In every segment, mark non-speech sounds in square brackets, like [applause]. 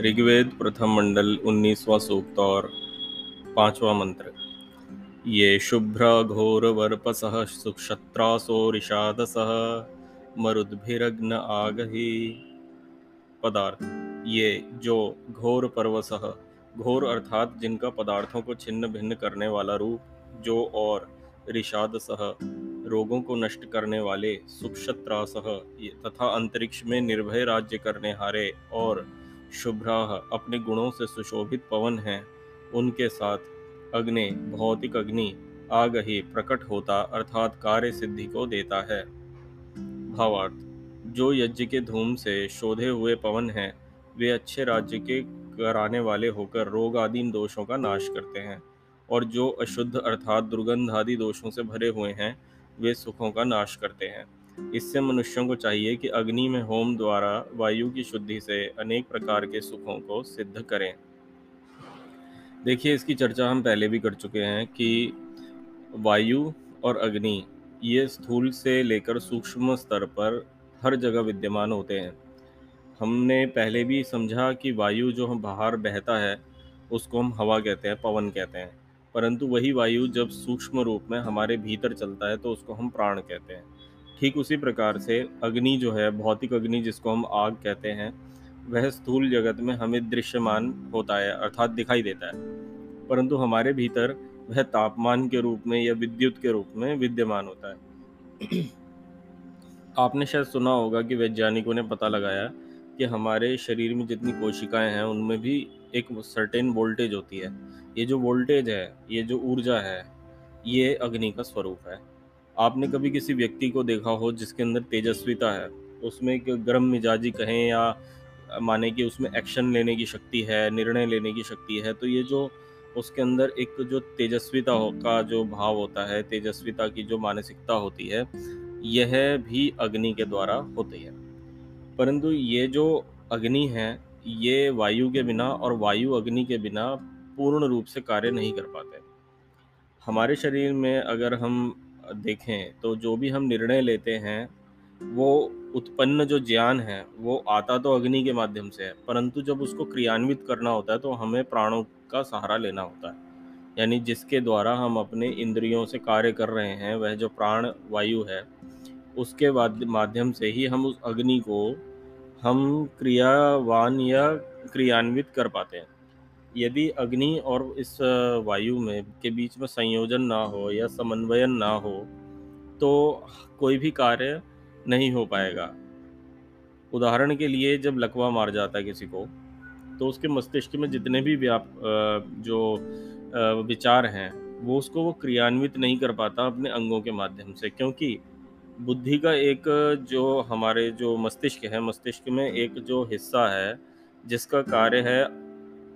ऋग्वेद प्रथम मंडल उन्नीसवा सूक्त और पांचवा मंत्र। ये शुभ्र घोर वर्पसः सुक्षत्रासो रिषादसः मरुद्भिरग्न आगही। पदार्थ। ये जो घोर पर्वसः, घोर अर्थात जिनका पदार्थों को छिन्न भिन्न करने वाला रूप, जो और रिषाद सह रोगों को नष्ट करने वाले सुक्षत्रासह तथा अंतरिक्ष में निर्भय राज्य करने हारे और शुभ्राह अपने गुणों से सुशोभित पवन हैं। उनके साथ अग्नि, भौतिक अग्नि आग ही प्रकट होता अर्थात कार्य सिद्धि को देता है। भावार्थ, जो यज्ञ के धूम से शोधे हुए पवन हैं, वे अच्छे राज्य के कराने वाले होकर रोग आदि दोषों का नाश करते हैं और जो अशुद्ध अर्थात दुर्गंध आदि दोषों से भरे हुए हैं, वे सुखों का नाश करते हैं। इससे मनुष्यों को चाहिए कि अग्नि में होम द्वारा वायु की शुद्धि से अनेक प्रकार के सुखों को सिद्ध करें। देखिए, इसकी चर्चा हम पहले भी कर चुके हैं कि वायु और अग्नि, ये स्थूल से लेकर सूक्ष्म स्तर पर हर जगह विद्यमान होते हैं। हमने पहले भी समझा कि वायु जो हम बाहर बहता है, उसको हम हवा कहते हैं, पवन कहते हैं। परंतु वही वायु जब सूक्ष्म रूप में हमारे भीतर चलता है तो उसको हम प्राण कहते हैं। ठीक उसी प्रकार से अग्नि जो है, भौतिक अग्नि जिसको हम आग कहते हैं, वह स्थूल जगत में हमें दृश्यमान होता है, अर्थात दिखाई देता है। परंतु हमारे भीतर वह तापमान के रूप में या विद्युत के रूप में विद्यमान होता है। [clears throat] आपने शायद सुना होगा कि वैज्ञानिकों ने पता लगाया कि हमारे शरीर में जितनी कोशिकाएँ हैं, उनमें भी एक सर्टेन वोल्टेज होती है। ये जो वोल्टेज है, ये जो ऊर्जा है, ये अग्नि का स्वरूप है। आपने कभी किसी व्यक्ति को देखा हो जिसके अंदर तेजस्विता है? उसमें गर्म मिजाजी कहें या माने कि उसमें एक्शन लेने की शक्ति है, निर्णय लेने की शक्ति है तो ये जो उसके अंदर एक जो तेजस्विता हो, का जो भाव होता है, तेजस्विता की जो मानसिकता होती है, यह भी अग्नि के द्वारा होती है। परंतु ये जो अग्नि है, ये वायु के बिना और वायु अग्नि के बिना पूर्ण रूप से कार्य नहीं कर पाते। हमारे शरीर में अगर हम देखें तो जो भी हम निर्णय लेते हैं, वो उत्पन्न जो ज्ञान है, वो आता तो अग्नि के माध्यम से है, परंतु जब उसको क्रियान्वित करना होता है तो हमें प्राणों का सहारा लेना होता है। यानी जिसके द्वारा हम अपने इंद्रियों से कार्य कर रहे हैं, वह जो प्राण, वायु है, उसके माध्यम से ही हम उस अग्नि को हम क्रियावान या क्रियान्वित कर पाते हैं। यदि अग्नि और इस वायु में, के बीच में संयोजन ना हो या समन्वयन ना हो तो कोई भी कार्य नहीं हो पाएगा। उदाहरण के लिए जब लकवा मार जाता है किसी को तो उसके मस्तिष्क में जितने भी व्याप जो विचार हैं, वो उसको वो क्रियान्वित नहीं कर पाता अपने अंगों के माध्यम से, क्योंकि बुद्धि का एक, जो हमारे जो मस्तिष्क है, मस्तिष्क में एक जो हिस्सा है, जिसका कार्य है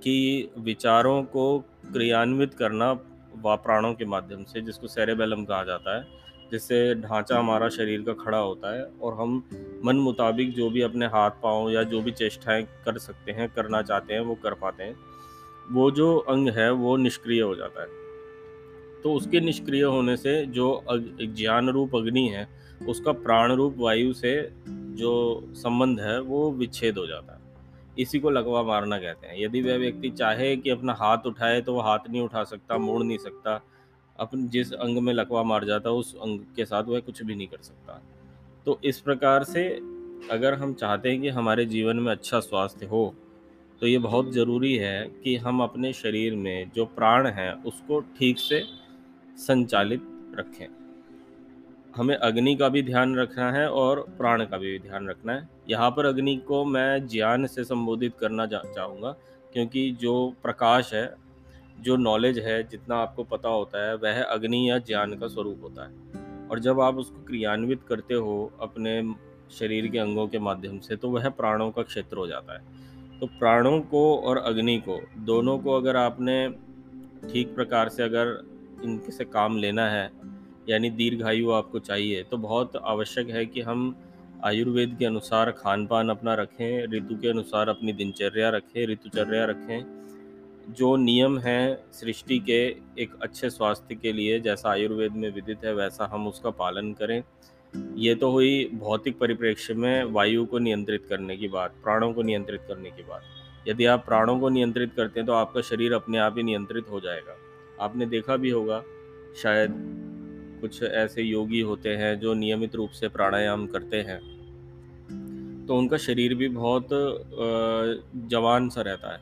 कि विचारों को क्रियान्वित करना व, प्राणों के माध्यम से, जिसको सेरेबेलम कहा जाता है, जिससे ढांचा हमारा शरीर का खड़ा होता है और हम मन मुताबिक जो भी अपने हाथ पाँव या जो भी चेष्टाएँ कर सकते हैं, करना चाहते हैं, वो कर पाते हैं। वो जो अंग है, वो निष्क्रिय हो जाता है। तो उसके निष्क्रिय होने से जो ज्ञान रूप अग्नि है, उसका प्राण रूप वायु से जो संबंध है, वो विच्छेद हो जाता है। इसी को लगवा मारना कहते हैं। यदि वह व्यक्ति चाहे कि अपना हाथ उठाए तो वह हाथ नहीं उठा सकता मोड़ नहीं सकता। अपन जिस अंग में लकवा मार जाता उस अंग के साथ वह कुछ भी नहीं कर सकता। तो इस प्रकार से अगर हम चाहते हैं कि हमारे जीवन में अच्छा स्वास्थ्य हो तो ये बहुत ज़रूरी है कि हम अपने शरीर में जो प्राण हैं उसको ठीक से संचालित रखें। हमें अग्नि का भी ध्यान रखना है और प्राण का भी ध्यान रखना है। यहाँ पर अग्नि को मैं ज्ञान से संबोधित करना चाहूँगा, क्योंकि जो प्रकाश है, जो नॉलेज है, जितना आपको पता होता है, वह अग्नि या ज्ञान का स्वरूप होता है। और जब आप उसको क्रियान्वित करते हो अपने शरीर के अंगों के माध्यम से तो वह प्राणों का क्षेत्र हो जाता है। तो प्राणों को और अग्नि को, दोनों को अगर आपने ठीक प्रकार से अगर इनके से काम लेना है यानी दीर्घायु आपको चाहिए तो बहुत आवश्यक है कि हम आयुर्वेद के अनुसार खान पान अपना रखें, ऋतु के अनुसार अपनी दिनचर्या रखें, ऋतुचर्या रखें। जो नियम हैं सृष्टि के एक अच्छे स्वास्थ्य के लिए, जैसा आयुर्वेद में विदित है, वैसा हम उसका पालन करें। ये तो हुई भौतिक परिप्रेक्ष्य में वायु को नियंत्रित करने की बात, प्राणों को नियंत्रित करने की बात। यदि आप प्राणों को नियंत्रित करते हैं तो आपका शरीर अपने आप ही नियंत्रित हो जाएगा। आपने देखा भी होगा, शायद कुछ ऐसे योगी होते हैं जो नियमित रूप से प्राणायाम करते हैं। तो उनका शरीर भी बहुत जवान सा रहता है।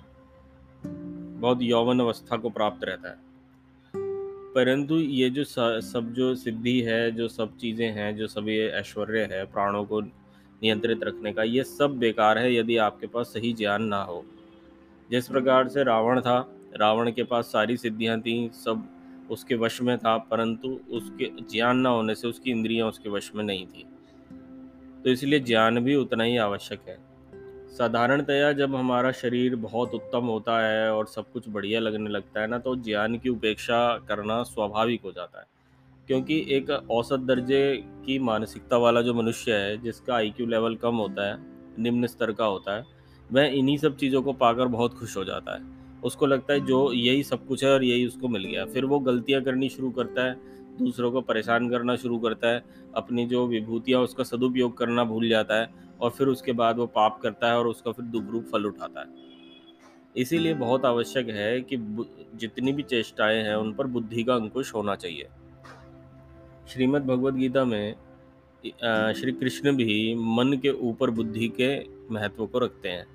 बहुत यौवन अवस्था को प्राप्त रहता है। परंतु ये जो सब जो सिद्धि है, जो सब चीज़ें हैं, जो सब ये ऐश्वर्य है, प्राणों को नियंत्रित रखने का, ये सब बेकार है यदि आपके पास सही ज्ञान ना हो। जिस प्रकार से रावण था, रावण के पास सारी सिद्धियाँ थी, सब उसके वश में था, परंतु उसके, ज्ञान ना होने से उसकी इंद्रियाँ उसके वश में नहीं थी। तो इसलिए ज्ञान भी उतना ही आवश्यक है। साधारणतया जब हमारा शरीर बहुत उत्तम होता है और सब कुछ बढ़िया लगने लगता है ना तो ज्ञान की उपेक्षा करना स्वाभाविक हो जाता है। क्योंकि एक औसत दर्जे की मानसिकता वाला जो मनुष्य है, जिसका आईक्यू लेवल कम होता है, निम्न स्तर का होता है, वह इन्हीं सब चीज़ों को पाकर बहुत खुश हो जाता है। उसको लगता है जो यही सब कुछ है और यही उसको मिल गया। फिर वो गलतियाँ करनी शुरू करता है, दूसरों को परेशान करना शुरू करता है, अपनी जो विभूतियाँ उसका सदुपयोग करना भूल जाता है और फिर उसके बाद वो पाप करता है और उसका फिर दुख रूप फल उठाता है। इसीलिए बहुत आवश्यक है कि जितनी भी चेष्टाएँ हैं, उन पर बुद्धि का अंकुश होना चाहिए। श्रीमद् भगवद गीता में श्री कृष्ण भी मन के ऊपर बुद्धि के महत्व को रखते हैं।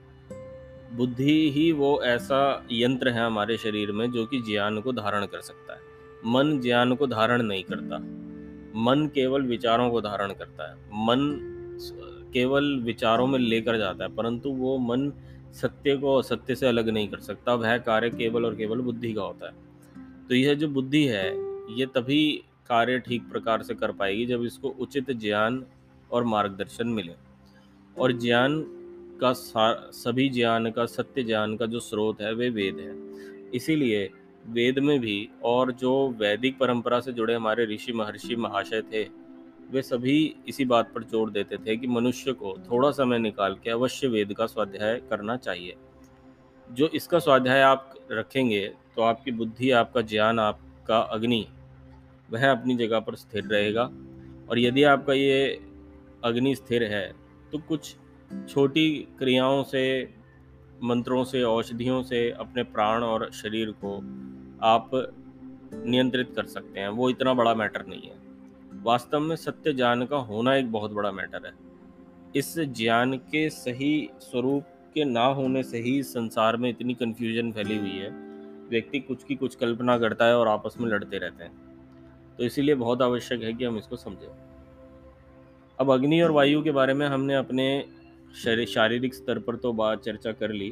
बुद्धि ही वो ऐसा यंत्र है हमारे शरीर में जो कि ज्ञान को धारण कर सकता है। मन ज्ञान को धारण नहीं करता। मन केवल विचारों को धारण करता है। मन केवल विचारों में लेकर जाता है, परंतु वो मन सत्य को सत्य से अलग नहीं कर सकता। वह कार्य केवल और केवल बुद्धि का होता है। तो यह जो बुद्धि है, ये तभी कार्य ठीक प्रकार से कर पाएगी जब इसको उचित ज्ञान और मार्गदर्शन मिले। और ज्ञान का सभी ज्ञान का, सत्य ज्ञान का जो स्रोत है, वे वेद है। इसीलिए वेद में भी और जो वैदिक परंपरा से जुड़े हमारे ऋषि, महर्षि, महाशय थे, वे सभी इसी बात पर ज़ोर देते थे कि मनुष्य को थोड़ा समय निकाल के अवश्य वेद का स्वाध्याय करना चाहिए। जो इसका स्वाध्याय आप रखेंगे तो आपकी बुद्धि, आपका ज्ञान, आपका अग्नि, वह अपनी जगह पर स्थिर रहेगा। और यदि आपका ये अग्नि स्थिर है तो कुछ छोटी क्रियाओं से, मंत्रों से, औषधियों से अपने प्राण और शरीर को आप नियंत्रित कर सकते हैं। वो इतना बड़ा मैटर नहीं है। वास्तव में सत्य ज्ञान का होना एक बहुत बड़ा मैटर है। इस ज्ञान के सही स्वरूप के ना होने से ही संसार में इतनी कन्फ्यूज़न फैली हुई है। व्यक्ति कुछ की कुछ कल्पना करता है और आपस में लड़ते रहते हैं। तो इसीलिए बहुत आवश्यक है कि हम इसको समझें। अब अग्नि और वायु के बारे में हमने अपने शारीरिक स्तर पर तो बात चर्चा कर ली।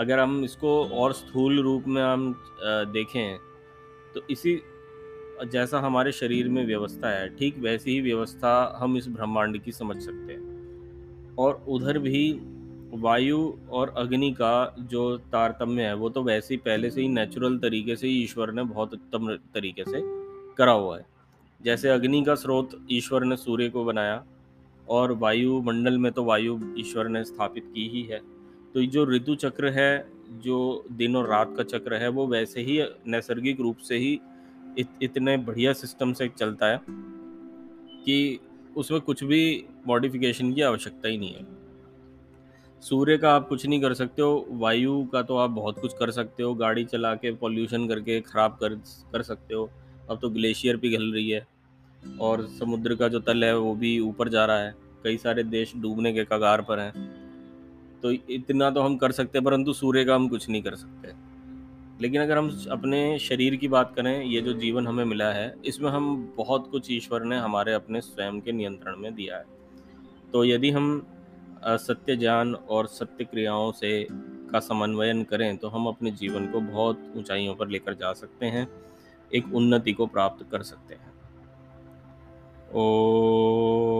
अगर हम इसको और स्थूल रूप में हम देखें तो इसी जैसा हमारे शरीर में व्यवस्था है, ठीक वैसी ही व्यवस्था हम इस ब्रह्मांड की समझ सकते हैं। और उधर भी वायु और अग्नि का जो तारतम्य है, वो तो वैसे ही पहले से ही नेचुरल तरीके से ही ईश्वर ने बहुत उत्तम तरीके से करा हुआ है। जैसे अग्नि का स्रोत ईश्वर ने सूर्य को बनाया और वायुमंडल में तो वायु ईश्वर ने स्थापित की ही है। तो जो ऋतु चक्र है जो दिन और रात का चक्र है वो वैसे ही नैसर्गिक रूप से ही इत, इतने बढ़िया सिस्टम से चलता है कि उसमें कुछ भी मॉडिफिकेशन की आवश्यकता ही नहीं है। सूर्य का आप कुछ नहीं कर सकते हो वायु का तो आप बहुत कुछ कर सकते हो गाड़ी चला के पॉल्यूशन करके ख़राब कर कर सकते हो। अब तो ग्लेशियर पिघल रही है। और समुद्र का जो तल है वो भी ऊपर जा रहा है। कई सारे देश डूबने के कगार पर हैं। तो इतना तो हम कर सकते हैं, परंतु सूर्य का हम कुछ नहीं कर सकते। लेकिन अगर हम अपने शरीर की बात करें, ये जो जीवन हमें मिला है, इसमें हम बहुत कुछ ईश्वर ने हमारे अपने स्वयं के नियंत्रण में दिया है। तो यदि हम सत्य ज्ञान और सत्य क्रियाओं से का समन्वयन करें तो हम अपने जीवन को बहुत ऊंचाइयों पर लेकर जा सकते हैं, एक उन्नति को प्राप्त कर सकते हैं। Oh.